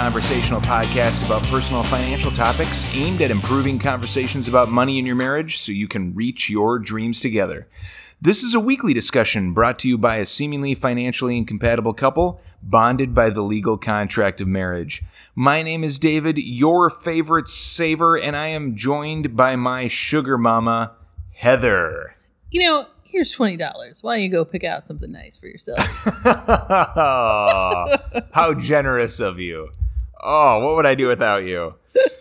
conversational podcast about personal financial topics aimed at improving conversations about money in your marriage so you can reach your dreams together. This is a weekly discussion brought to you by a seemingly financially incompatible couple bonded by the legal contract of marriage. My name is David, your favorite saver, and I am joined by my sugar mama, Heather. You know, here's twenty dollars. Why don't you go pick out something nice for yourself? How generous of you. Oh, what would I do without you?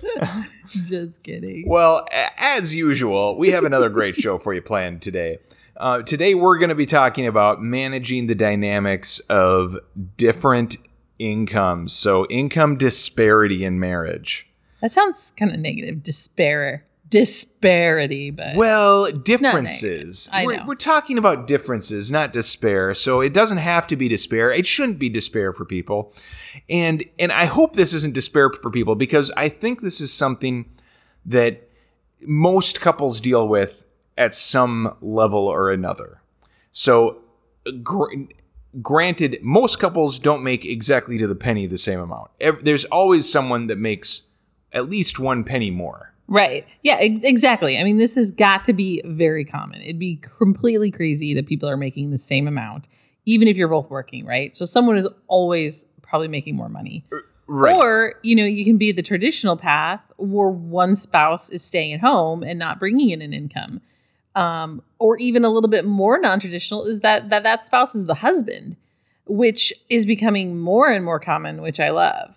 Just kidding. Well, as usual, we have another great show for you planned today. Uh, today, we're going to be talking about managing the dynamics of different incomes. So, income disparity in marriage. That sounds kind of negative. Despair, disparity, but Well, differences. I we're, we're talking about differences, not despair. So it doesn't have to be despair. It shouldn't be despair for people. And and I hope this isn't despair for people because I think this is something that most couples deal with at some level or another. So gr- granted most couples don't make exactly to the penny the same amount. There's always someone that makes at least one penny more. Right. Yeah, exactly. I mean, this has got to be very common. It'd be completely crazy that people are making the same amount, even if you're both working, right? So someone is always probably making more money. Right. Or, you know, you can be the traditional path where one spouse is staying at home and not bringing in an income. Um, or even a little bit more non-traditional is that that that spouse is the husband, which is becoming more and more common, which I love.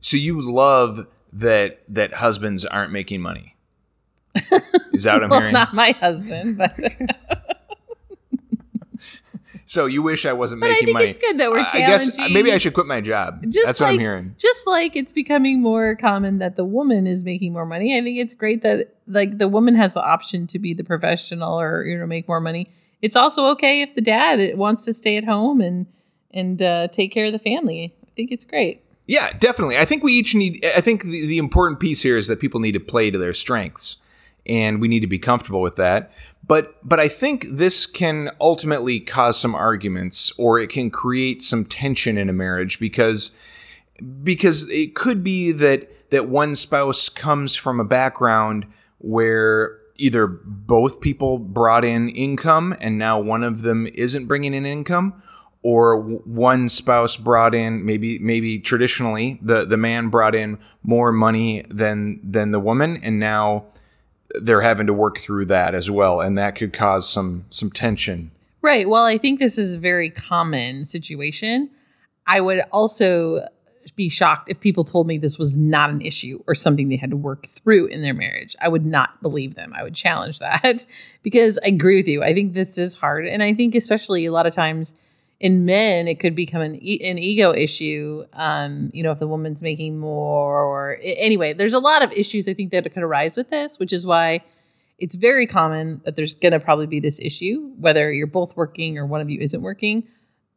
So you love that that husbands aren't making money. Is that what I'm well, hearing? not my husband, but so you wish I wasn't but I making think money. it's good that we're I challenging. guess uh, maybe I should quit my job. Just That's what I'm like- hearing. just like it's becoming more common that the woman is making more money. I think it's great that like the woman has the option to be the professional or you know make more money. It's also okay if the dad wants to stay at home and and uh, take care of the family. I think it's great. Yeah, definitely. I think we each need. I think the, the important piece here is that people need to play to their strengths, and we need to be comfortable with that. But but I think this can ultimately cause some arguments, or it can create some tension in a marriage because because it could be that that one spouse comes from a background where either both people brought in income and now one of them isn't bringing in income or one spouse brought in maybe maybe traditionally the the man brought in more money than than the woman and now they're having to work through that as well and that could cause some some tension Right. Well, I think this is a very common situation. I would also be shocked if people told me this was not an issue or something they had to work through in their marriage. I would not believe them. I would challenge that because I agree with you. I think this is hard. And I think, especially a lot of times in men, it could become an, e- an ego issue. Um, you know, if the woman's making more, or anyway, there's a lot of issues I think that could arise with this, which is why it's very common that there's going to probably be this issue, whether you're both working or one of you isn't working.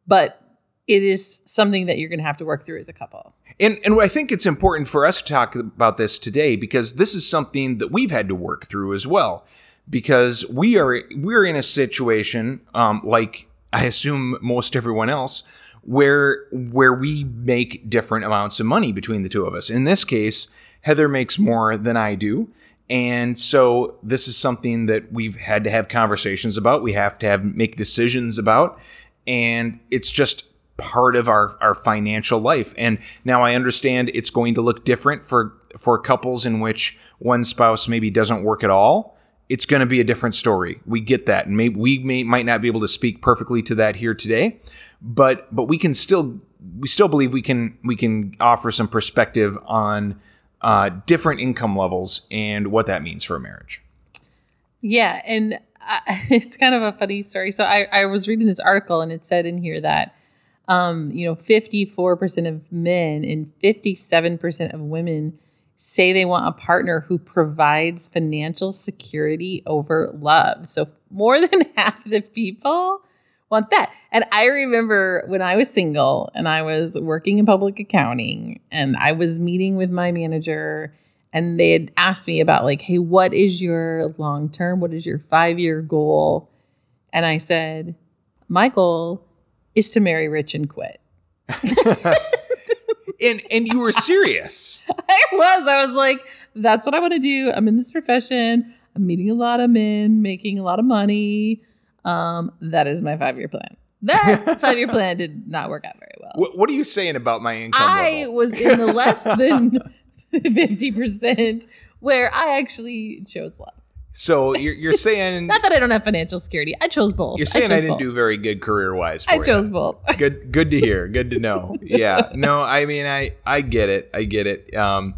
But it is something that you're going to have to work through as a couple. And and I think it's important for us to talk about this today because this is something that we've had to work through as well. Because we are we're in a situation um, like I assume most everyone else where where we make different amounts of money between the two of us. In this case, Heather makes more than I do. And so this is something that we've had to have conversations about. We have to have make decisions about. And it's just part of our, our financial life. And now I understand it's going to look different for for couples in which one spouse maybe doesn't work at all. It's going to be a different story. We get that, and maybe we may might not be able to speak perfectly to that here today, but but we can still we still believe we can we can offer some perspective on uh, different income levels and what that means for a marriage. Yeah, and I, it's kind of a funny story. So I, I was reading this article, and it said in here that, um, you know, 54% of men and 57% of women say they want a partner who provides financial security over love. So more than half of the people want that. And I remember when I was single and I was working in public accounting and I was meeting with my manager and they had asked me about like, "Hey, what is your long term? What is your 5-year goal?" And I said, "My goal is to marry rich and quit." and and you were serious. I was. I was like, that's what I want to do. I'm in this profession. I'm meeting a lot of men, making a lot of money. Um, that is my five year plan. That five year plan did not work out very well. What, what are you saying about my income I level? was in the less than 50% where I actually chose love. So you're, you're saying Not that I don't have financial security. I chose both. you're saying chose I, didn't both. do very good career wise. I chose both. good good to hear good to know yeah no i mean i i get it i get it um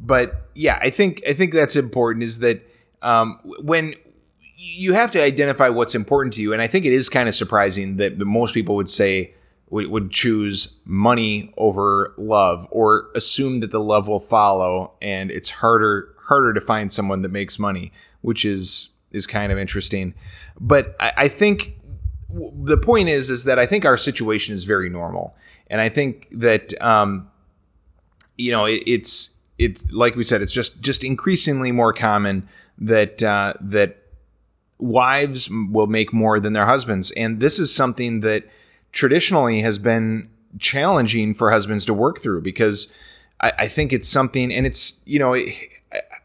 but yeah i think i think that's important is that um when you have to identify what's important to you and i think it is kind of surprising that most people would say would, would choose money over love or assume that the love will follow and it's harder harder to find someone that makes money which is is kind of interesting but i, I think the point is is that I think our situation is very normal, and I think that um, you know it, it's it's like we said, it's just just increasingly more common that uh, that wives will make more than their husbands, and this is something that traditionally has been challenging for husbands to work through because I, I think it's something, and it's you know.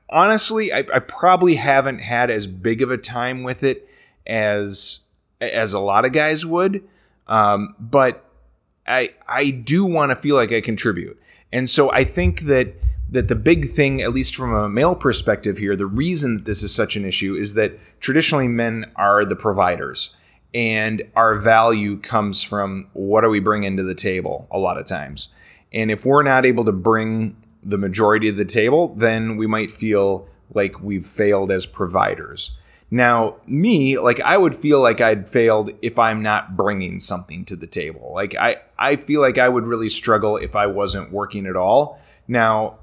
Honestly, I, I probably haven't had as big of a time with it as as a lot of guys would. Um, but I I do want to feel like I contribute, and so I think that that the big thing, at least from a male perspective here, the reason that this is such an issue is that traditionally men are the providers, and our value comes from what are we bringing to the table a lot of times, and if we're not able to bring the majority of the table, then we might feel like we've failed as providers. Now, me, like I would feel like I'd failed if I'm not bringing something to the table. Like I I feel like I would really struggle if I wasn't working at all. Now,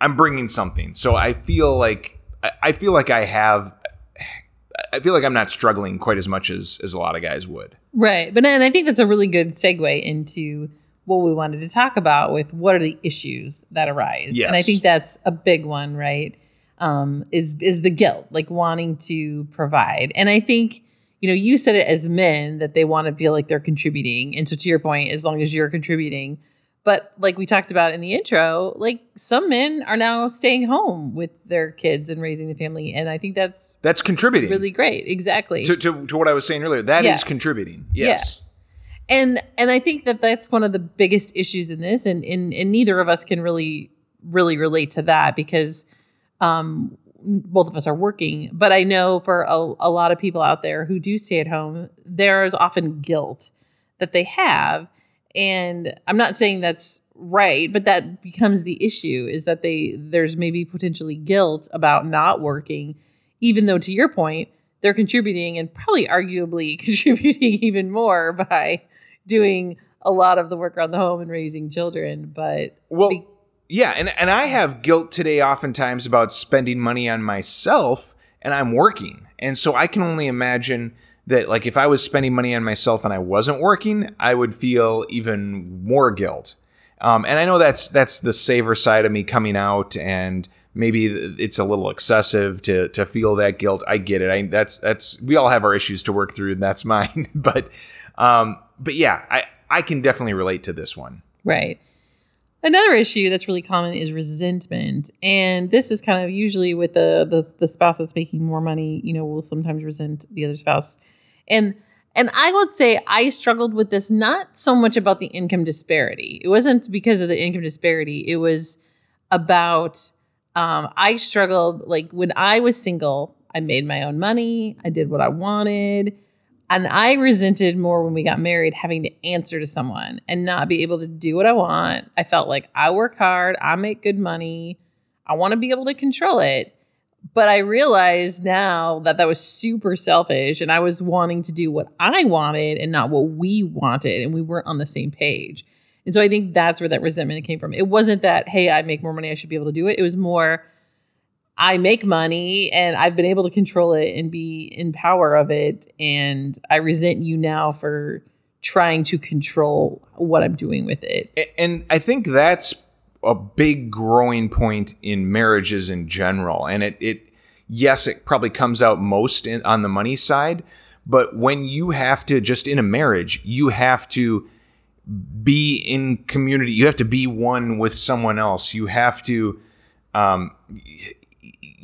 I'm bringing something. So I feel like I- feel like I have I feel like I'm not struggling quite as much as as a lot of guys would. Right. But and I think that's a really good segue into what we wanted to talk about with what are the issues that arise. Yes. And I think that's a big one, right? Um, is is the guilt, like wanting to provide. And I think, you know, you said it as men that they want to feel like they're contributing. And so to your point, as long as you're contributing. But like we talked about in the intro, like some men are now staying home with their kids and raising the family. And I think that's That's contributing. really great. Exactly. to, to, to what I was saying earlier. That is Yeah. contributing. Yes. And and I think that that's one of the biggest issues in this, and and, and neither of us can really really relate to that because um, both of us are working. But I know for a, a lot of people out there who do stay at home, there is often guilt that they have, and I'm not saying that's right, but that becomes the issue is that they there's maybe potentially guilt about not working, even though to your point they're contributing and probably arguably contributing even more by doing a lot of the work around the home and raising children. But Well, Be- yeah, and and I have guilt today oftentimes about spending money on myself and I'm working. And so I can only imagine that like if I was spending money on myself and I wasn't working, I would feel even more guilt. Um, and I know that's that's the saver side of me coming out and maybe it's a little excessive to to feel that guilt. I get it. I that's that's we all have our issues to work through and that's mine. but um but yeah, I I can definitely relate to this one. Right. Another issue that's really common is resentment. And this is kind of usually with the, the the spouse that's making more money, you know, will sometimes resent the other spouse. And and I would say I struggled with this not so much about the income disparity. It wasn't because of the income disparity. It was about um, I struggled like when I was single, I made my own money, I did what I wanted. And I resented more when we got married having to answer to someone and not be able to do what I want. I felt like I work hard, I make good money, I want to be able to control it. But I realized now that that was super selfish and I was wanting to do what I wanted and not what we wanted. And we weren't on the same page. And so I think that's where that resentment came from. It wasn't that, hey, I make more money, I should be able to do it. It was more, I make money and I've been able to control it and be in power of it. And I resent you now for trying to control what I'm doing with it. And I think that's a big growing point in marriages in general. And it, it yes, it probably comes out most in, on the money side, but when you have to just in a marriage, you have to be in community. You have to be one with someone else. You have to um,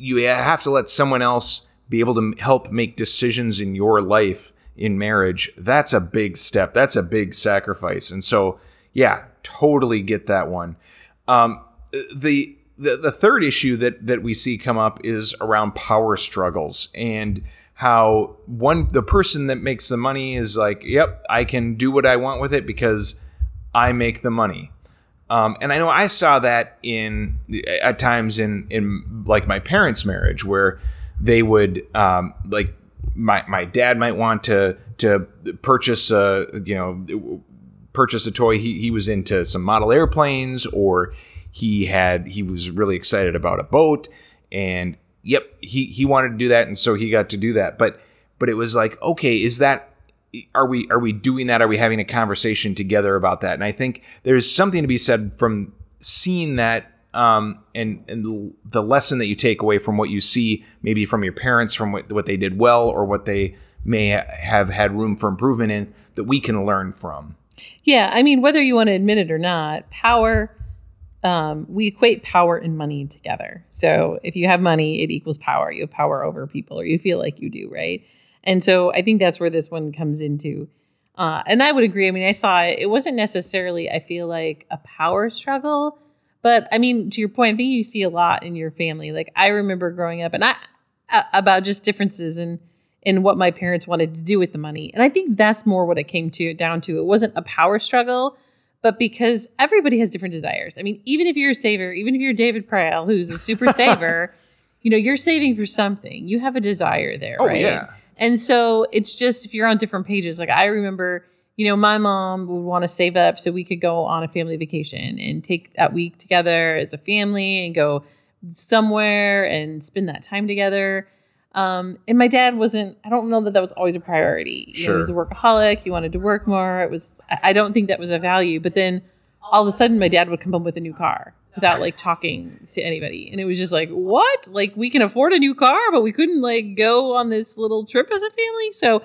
you have to let someone else be able to help make decisions in your life in marriage. That's a big step. That's a big sacrifice. And so, yeah, totally get that one. Um, the, the the third issue that that we see come up is around power struggles and how one the person that makes the money is like, yep, I can do what I want with it because I make the money. Um, and I know I saw that in at times in in like my parents' marriage where they would um, like my my dad might want to to purchase a you know purchase a toy. He he was into some model airplanes or he had he was really excited about a boat and yep he he wanted to do that and so he got to do that. But but it was like okay is that are we are we doing that? Are we having a conversation together about that? And I think there's something to be said from seeing that um, and and the lesson that you take away from what you see, maybe from your parents, from what, what they did well or what they may have had room for improvement in, that we can learn from. Yeah, I mean, whether you want to admit it or not, power. Um, we equate power and money together. So if you have money, it equals power. You have power over people, or you feel like you do, right? And so I think that's where this one comes into. Uh, and I would agree. I mean, I saw it. It wasn't necessarily, I feel like, a power struggle. But I mean, to your point, I think you see a lot in your family. Like I remember growing up and I uh, about just differences in in what my parents wanted to do with the money. And I think that's more what it came to down to. It wasn't a power struggle, but because everybody has different desires. I mean, even if you're a saver, even if you're David Proehl, who's a super saver, you know, you're saving for something. You have a desire there, oh, right? yeah. And so it's just if you're on different pages, like I remember, you know, my mom would want to save up so we could go on a family vacation and take that week together as a family and go somewhere and spend that time together. Um, and my dad wasn't, I don't know that that was always a priority. You sure. know, he was a workaholic. He wanted to work more. It was, I don't think that was a value. But then all of a sudden, my dad would come home with a new car without like talking to anybody. And it was just like, what? Like we can afford a new car, but we couldn't like go on this little trip as a family. So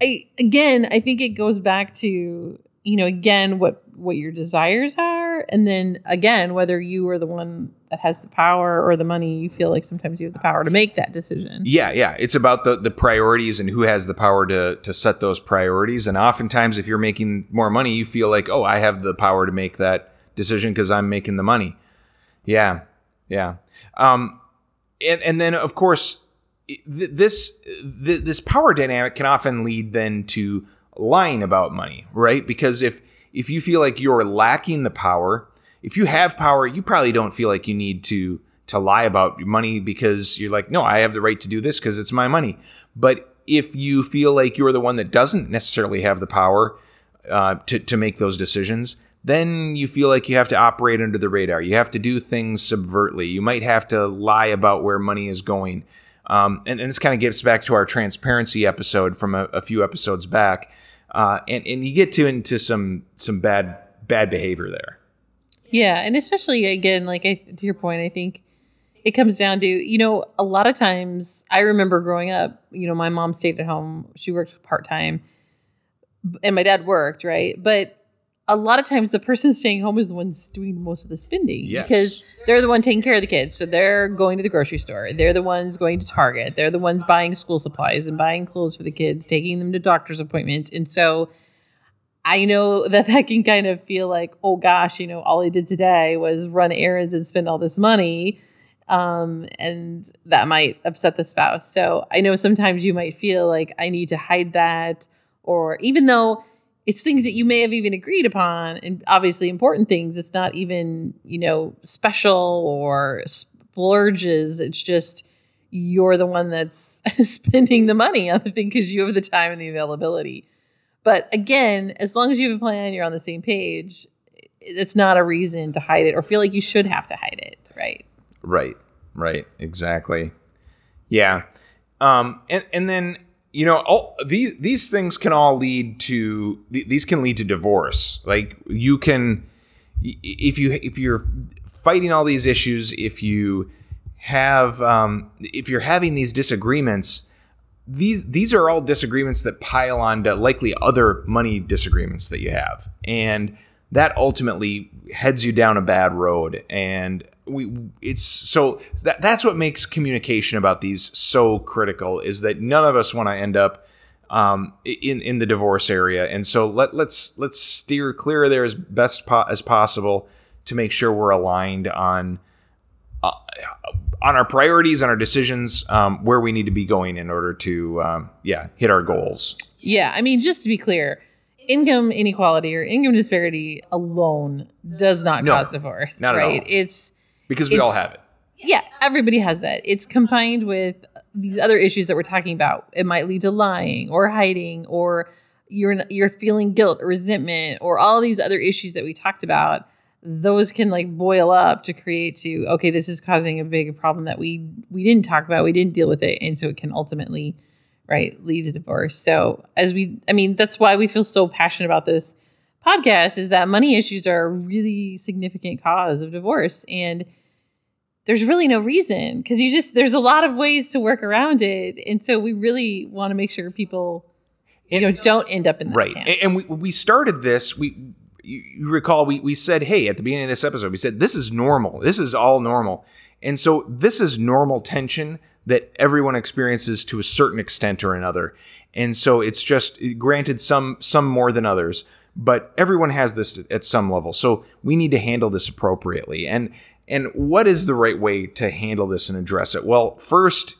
I again, I think it goes back to, you know, again what what your desires are and then again whether you are the one that has the power or the money, you feel like sometimes you have the power to make that decision. Yeah, yeah. It's about the the priorities and who has the power to to set those priorities. And oftentimes if you're making more money, you feel like, "Oh, I have the power to make that decision because I'm making the money." Yeah, yeah. Um, and and then of course this this power dynamic can often lead then to lying about money, right? Because if if you feel like you're lacking the power, if you have power, you probably don't feel like you need to to lie about money because you're like, no, I have the right to do this because it's my money. But if you feel like you're the one that doesn't necessarily have the power uh, to to make those decisions, then you feel like you have to operate under the radar. You have to do things subvertly. You might have to lie about where money is going. Um, and, and, this kind of gets back to our transparency episode from a, a few episodes back. Uh, and, and you get to into some some bad bad behavior there. Yeah, and especially again, like I, to your point, I think it comes down to you know a lot of times I remember growing up, you know, my mom stayed at home, she worked part time, and my dad worked right, but a lot of times the person staying home is the one's doing most of the spending yes. because they're the one taking care of the kids. So they're going to the grocery store. They're the ones going to Target. They're the ones buying school supplies and buying clothes for the kids, taking them to doctor's appointments. And so I know that that can kind of feel like, oh gosh, you know, all I did today was run errands and spend all this money. Um, and that might upset the spouse. So I know sometimes you might feel like I need to hide that, or even though it's things that you may have even agreed upon and obviously important things. It's not even you know special or splurges. It's just you're the one that's spending the money on the thing because you have the time and the availability. But again as long as you have a plan you're on the same page it's not a reason to hide it or feel like you should have to hide it right? Right right exactly. Yeah um and and then you know all, these these things can all lead to these can lead to divorce like you can if you if you're fighting all these issues if you have um, if you're having these disagreements these these are all disagreements that pile on to likely other money disagreements that you have, and that ultimately heads you down a bad road. And we it's so that that's what makes communication about these so critical is that none of us want to end up um, in in the divorce area, and so let let's let's steer clear of there as best po- as possible to make sure we're aligned on uh, on our priorities, on our decisions, um, where we need to be going in order to um, yeah hit our goals. Yeah, I mean, just to be clear, income inequality or income disparity alone does not No, cause divorce, not at right? all. It's Because we all have it. yeah, everybody has that. It's combined with these other issues that we're talking about. It might lead to lying or hiding or you're you're feeling guilt or resentment or all these other issues that we talked about. Those can like boil up to create to okay, this is causing a big problem that we we didn't talk about, we didn't deal with it, and so it can ultimately right lead to divorce. So as we, I mean, that's why we feel so passionate about this podcast is that money issues are a really significant cause of divorce and there's really no reason because you just there's a lot of ways to work around it. And so we really want to make sure people you know don't end up in that right. camp. and, and we, we started this we you, you recall we, we said hey at the beginning of this episode we said this is normal. This is all normal. And so this is normal tension that everyone experiences to a certain extent or another. And so it's just granted some some more than others but everyone has this at some level. So we need to handle this appropriately. And and what is the right way to handle this and address it? Well first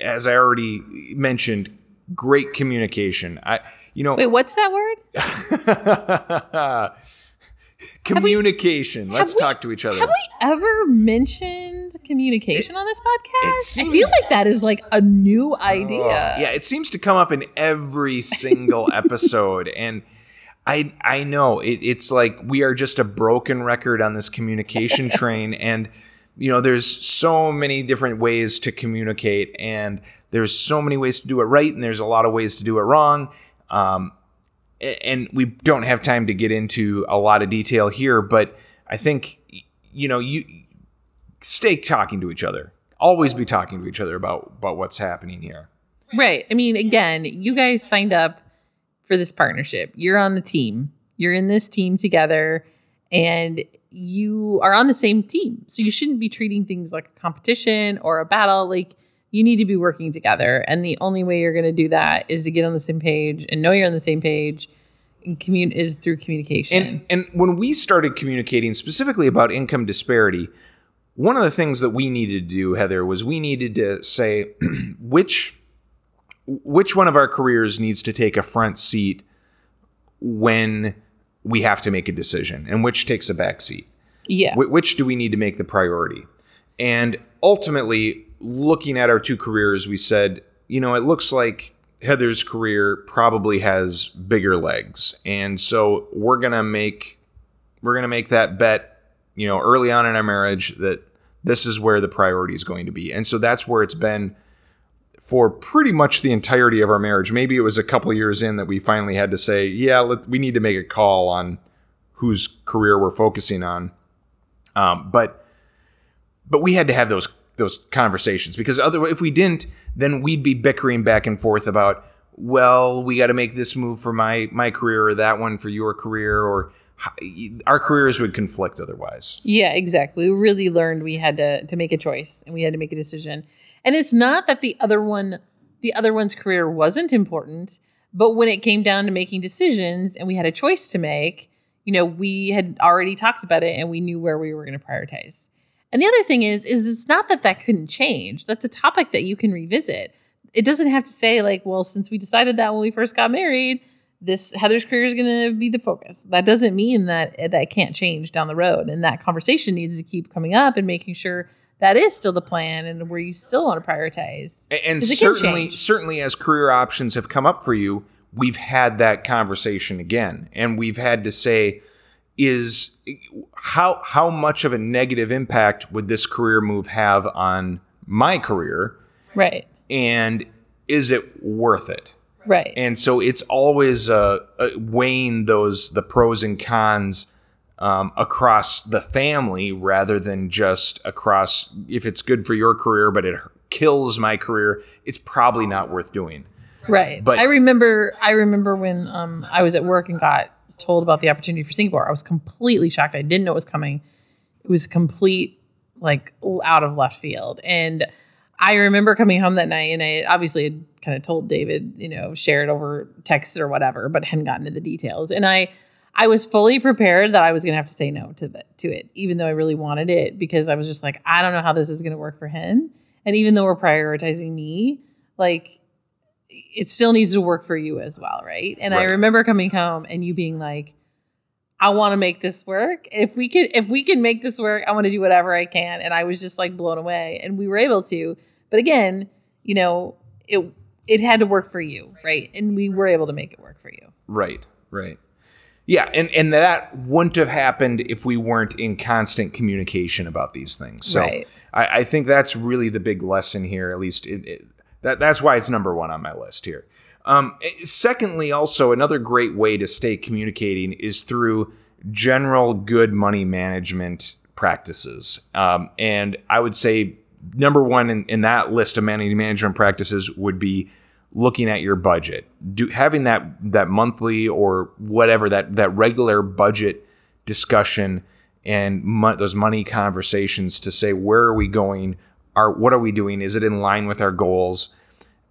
as i already mentioned great communication. I you know wait what's that word? Communication. have Let's we- talk to each other. have we ever mentioned communication on this podcast? it i feel like that is like a new oh, idea. Oh, yeah, it seems to come up in every single episode, and I I know it, it's like we are just a broken record on this communication train, and you know there's so many different ways to communicate, and there's so many ways to do it right, and there's a lot of ways to do it wrong. Um, and we don't have time to get into a lot of detail here, but I think you know you stay talking to each other. Always be talking to each other about about what's happening here. Right. I mean, again, you guys signed up for this partnership. You're on the team. You're in this team together and you are on the same team. So you shouldn't be treating things like a competition or a battle. Like you need to be working together. And the only way you're going to do that is to get on the same page and know you're on the same page and commun- is through communication. And and when we started communicating specifically about income disparity, one of the things that we needed to do, Heather, was we needed to say which which one of our careers needs to take a front seat when we have to make a decision, and which takes a back seat. yeah. Wh- which do we need to make the priority? And ultimately, looking at our two careers, we said, you know, it looks like Heather's career probably has bigger legs, and so we're gonna make we're gonna make that bet, you know, early on in our marriage that this is where the priority is going to be, and so that's where it's been for pretty much the entirety of our marriage. Maybe it was a couple years in that we finally had to say, yeah, let, we need to make a call on whose career we're focusing on. Um, but but we had to have those those conversations because otherwise, if we didn't, then we'd be bickering back and forth about, well, we got to make this move for my my career or that one for your career, or our careers would conflict otherwise. Yeah, exactly. We really learned we had to to make a choice and we had to make a decision. And it's not that the other one the other one's career wasn't important, but when it came down to making decisions and we had a choice to make, you know, we had already talked about it and we knew where we were going to prioritize. And the other thing is is it's not that that couldn't change. That's a topic that you can revisit. It doesn't have to say like, well, since we decided that when we first got married, this Heather's career is going to be the focus. That doesn't mean that that can't change down the road, and that conversation needs to keep coming up and making sure that is still the plan and where you still want to prioritize. And, certainly, certainly, as career options have come up for you, we've had that conversation again, and we've had to say, is how how much of a negative impact would this career move have on my career, Right. and is it worth it? Right. And so it's always uh, uh, weighing those the pros and cons um, across the family rather than just across if it's good for your career but it kills my career, it's probably not worth doing. Right. But- I remember I remember when um I was at work and got told about the opportunity for Singapore. I was completely shocked. I didn't know it was coming. It was complete like out of left field. And I remember coming home that night and I obviously had kind of told David, you know, shared over text or whatever, but hadn't gotten to the details. And I I was fully prepared that I was going to have to say no to the, to it, even though I really wanted it because I was just like, I don't know how this is going to work for him. And even though we're prioritizing me, like it still needs to work for you as well, right? And I remember coming home and you being like, I want to make this work. If we can if we can make this work, I want to do whatever I can. And I was just like blown away. And we were able to. But again, you know, it it had to work for you, right? And we were able to make it work for you. Right, right. Yeah, and, and that wouldn't have happened if we weren't in constant communication about these things. So Right. I, I think that's really the big lesson here. At least it, it, that that's why it's number one on my list here. Um, eh, secondly, also another great way to stay communicating is through general good money management practices. Um, and I would say number one in, in that list of money management practices would be looking at your budget, do having that that monthly or whatever that that regular budget discussion and mo- those money conversations to say where are we going, are what are we doing, is it in line with our goals,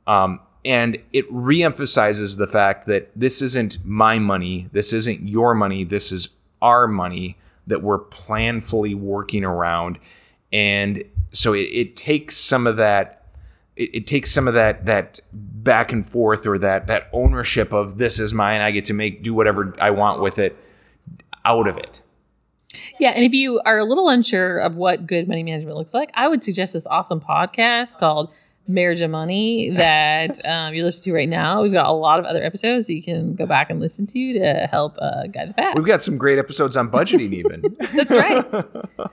um, and it reemphasizes the fact that this isn't my money, this isn't your money, this is our money that we're planfully working around, and so it, it takes some of that it, it takes some of that that back and forth or that that ownership of this is mine i get to make do whatever i want with it out of it Yeah, and if you are a little unsure of what good money management looks like, I would suggest this awesome podcast called Marriage and Money that um, you're listening to right now. We've got a lot of other episodes that you can go back and listen to to help uh, guide the path. we've got some great episodes on budgeting even That's right.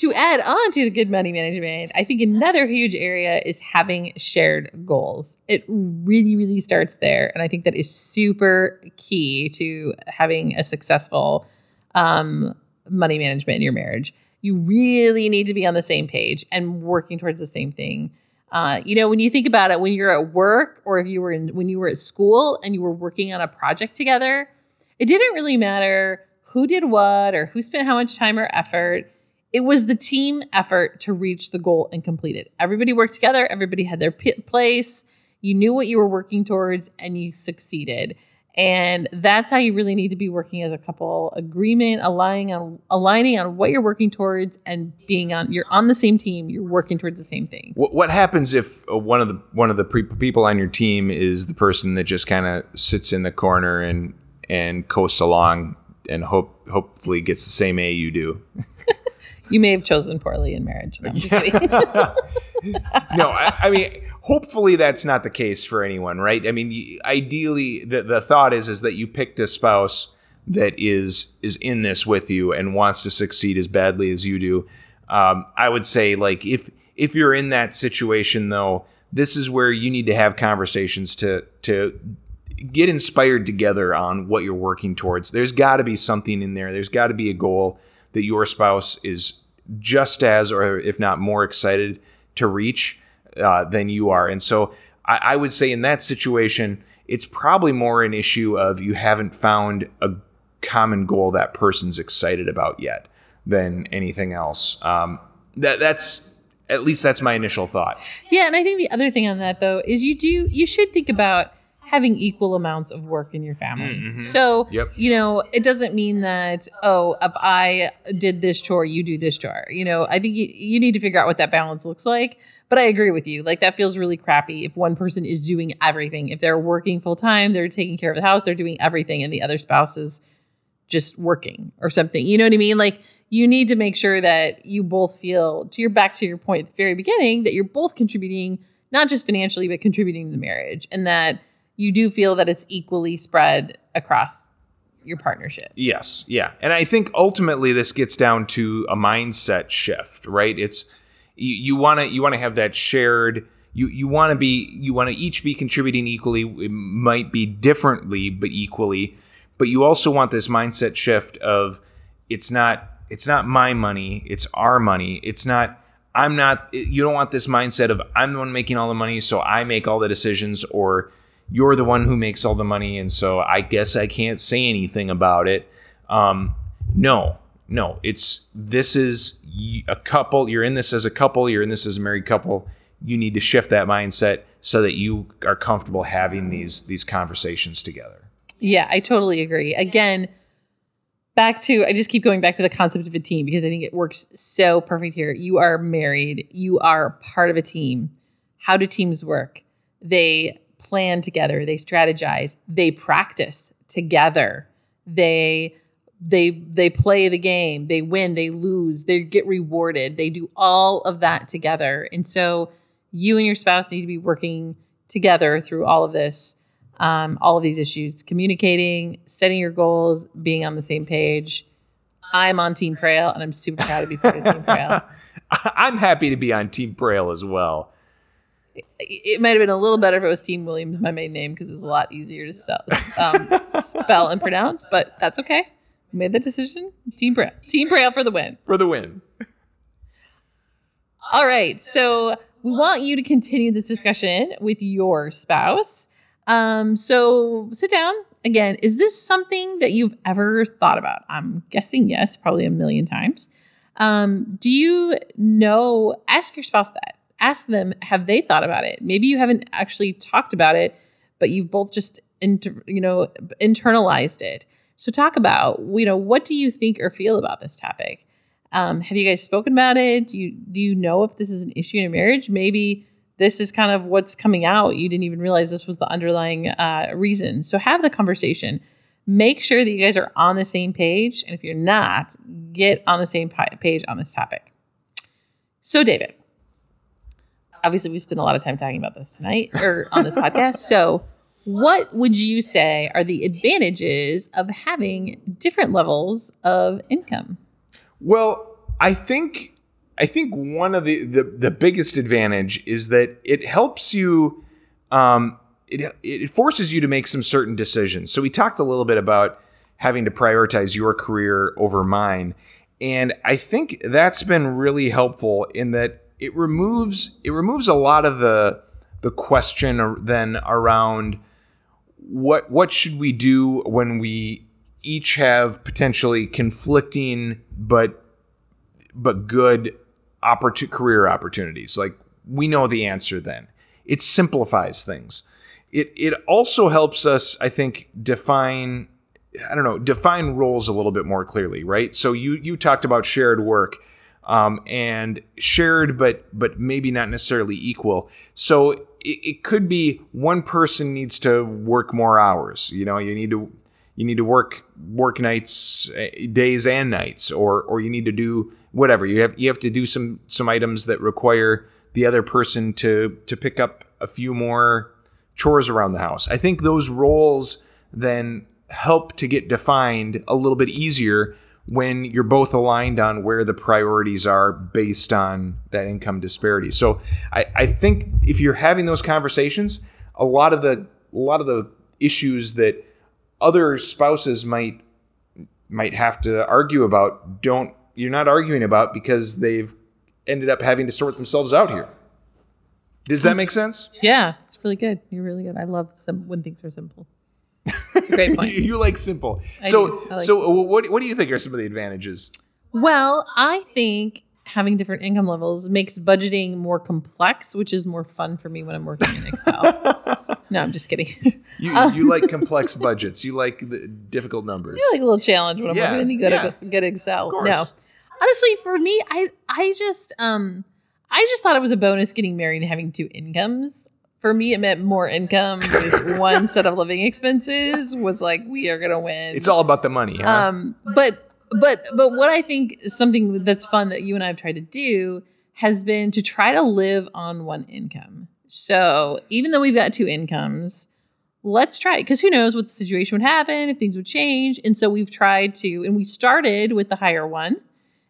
to add on to the good money management, I think another huge area is having shared goals. It really, really starts there. And I think that is super key to having a successful um, money management in your marriage. You really need to be on the same page and working towards the same thing. Uh, you know, when you think about it, when you're at work or if you were in, when you were at school and you were working on a project together, it didn't really matter who did what or who spent how much time or effort. It was the team effort to reach the goal and complete it. Everybody worked together, everybody had their p- place. You knew what you were working towards and you succeeded. And that's how you really need to be working as a couple agreement, aligning on aligning on what you're working towards and being on you're on the same team, you're working towards the same thing. what, what happens if uh, one of the one of the pre- people on your team is the person that just kind of sits in the corner and and coasts along and hope hopefully gets the same a you do You may have chosen poorly in marriage. No, no, I, I mean, hopefully that's not the case for anyone, right? I mean, ideally, the the thought is is that you picked a spouse that is is in this with you and wants to succeed as badly as you do. Um, I would say, like, if if you're in that situation, though, this is where you need to have conversations to to get inspired together on what you're working towards. There's got to be something in there. There's got to be a goal that your spouse is just as, or if not more excited to reach uh, than you are. And so I, I would say in that situation, it's probably more an issue of you haven't found a common goal that person's excited about yet than anything else. Um, that that's at least that's my initial thought. Yeah, and I think the other thing on that though is you do you should think about having equal amounts of work in your family. Mhm. So, Yep. you know, it doesn't mean that oh, if I did this chore, you do this chore. You know, I think you, you need to figure out what that balance looks like. But I agree with you. Like that feels really crappy if one person is doing everything. If they're working full time, they're taking care of the house, they're doing everything and the other spouse is just working or something. You know what I mean? Like you need to make sure that you both feel to your back to your point at the very beginning that you're both contributing not just financially but contributing to the marriage and that you do feel that it's equally spread across your partnership. Yes, yeah, and I think ultimately this gets down to a mindset shift, right? It's you want to you want to have that shared. You you want to be you want to each be contributing equally. It might be differently, but equally. But you also want this mindset shift of it's not it's not my money, it's our money. It's not I'm not. You don't want this mindset of I'm the one making all the money, so I make all the decisions, or you're the one who makes all the money, and so I guess I can't say anything about it. Um, no, no, it's this is a couple. You're in this as a couple. You're in this as a married couple. You need to shift that mindset so that you are comfortable having these these conversations together. Yeah, I totally agree. Again, back to I just keep going back to the concept of a team because I think it works so perfect here. You are married, you are part of a team. How do teams work? They plan together, they strategize, they practice together. They they they play the game, they win, they lose, they get rewarded. They do all of that together. And so you and your spouse need to be working together through all of this um, all of these issues communicating, setting your goals, being on the same page. I'm on Team Praill, and I'm super proud to be part of Team Praill. I'm happy to be on Team Praill as well. It, might have been a little better if it was Team Williams, my main name, because it was a lot easier to spell, um, spell and pronounce, but that's okay. Made the decision. Team Praill. Team Praill for the win. For the win. All right. So we want you to continue this discussion with your spouse. Um, so sit down. Again, is this something that you've ever thought about? I'm guessing yes, probably a million times. Um, do you know? Ask your spouse that. Ask them, have they thought about it? Maybe you haven't actually talked about it, but you've both just inter, you know internalized it. So talk about you know what do you think or feel about this topic? Um, have you guys spoken about it? Do you do you know if this is an issue in a marriage? Maybe this is kind of what's coming out. You didn't even realize this was the underlying uh, reason. So have the conversation. Make sure that you guys are on the same page. And if you're not, get on the same page on this topic. So, David, obviously, we spent a lot of time talking about this tonight or on this podcast. So, what would you say are the advantages of having different levels of income? Well, I think I think one of the, the, the biggest advantage is that it helps you, um, it, it forces you to make some certain decisions. So we talked a little bit about having to prioritize your career over mine. And I think that's been really helpful in that it removes it removes a lot of the the question then around what what should we do when we each have potentially conflicting but but good career opportunities. Like we know the answer then. It simplifies things. It it also helps us, I think, define I don't know, define roles a little bit more clearly, right? So you you talked about shared work. Um, and shared, but but maybe not necessarily equal. So it, it could be one person needs to work more hours. You know, you need to you need to work work nights, eh, days and nights, or or you need to do whatever. You have you have to do some some items that require the other person to to pick up a few more chores around the house. I think those roles then help to get defined a little bit easier when you're both aligned on where the priorities are based on that income disparity. So I, I think if you're having those conversations, a lot of the a lot of the issues that other spouses might might have to argue about don't you're not arguing about because they've ended up having to sort themselves out here. Does that make sense? Yeah, it's really good. You're really good. I love some, when things are simple. great point. you, like simple. I so, like so simple. what what do you think are some of the advantages? Well, I think having different income levels makes budgeting more complex, which is more fun for me when I'm working in Excel. no, I'm just kidding. you, um, you like complex budgets. You like the difficult numbers. I like a little challenge when I'm yeah, working in good, yeah. good Excel. No, honestly, for me, I I just um I just thought it was a bonus getting married and having two incomes. For me, it meant more income with one set of living expenses. Was like we are gonna win. It's all about the money. Huh? Um, but but but what I think is something that's fun that you and I have tried to do has been to try to live on one income. So even though we've got two incomes, let's try it because who knows what the situation would happen if things would change. And so we've tried to, and we started with the higher one, and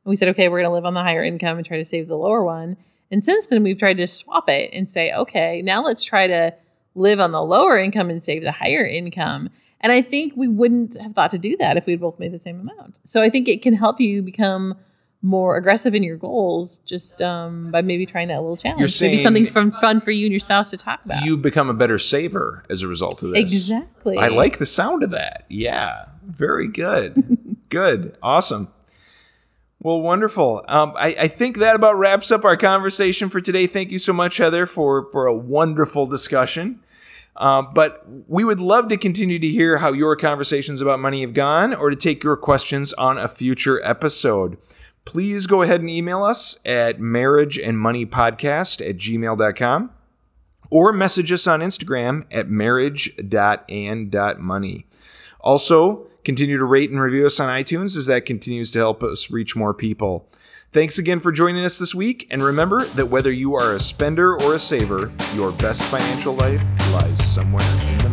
we said, okay, we're going to live on the higher income and try to save the lower one. And since then, we've tried to swap it and say, okay, now let's try to live on the lower income and save the higher income. And I think we wouldn't have thought to do that if we'd both made the same amount. So I think it can help you become more aggressive in your goals just um, by maybe trying that little challenge. You're maybe something fun, fun for you and your spouse to talk about. You become a better saver as a result of this. exactly. I like the sound of that. Yeah, very good. good. Awesome. Well, wonderful. Um, I, I think that about wraps up our conversation for today. Thank you so much, Heather, for, for a wonderful discussion. Um, but we would love to continue to hear how your conversations about money have gone or to take your questions on a future episode. Please go ahead and email us at marriageandmoneypodcast at gmail.com or message us on Instagram at marriage.and.money. Also, continue to rate and review us on iTunes as that continues to help us reach more people. Thanks again for joining us this week, and remember that whether you are a spender or a saver, your best financial life lies somewhere in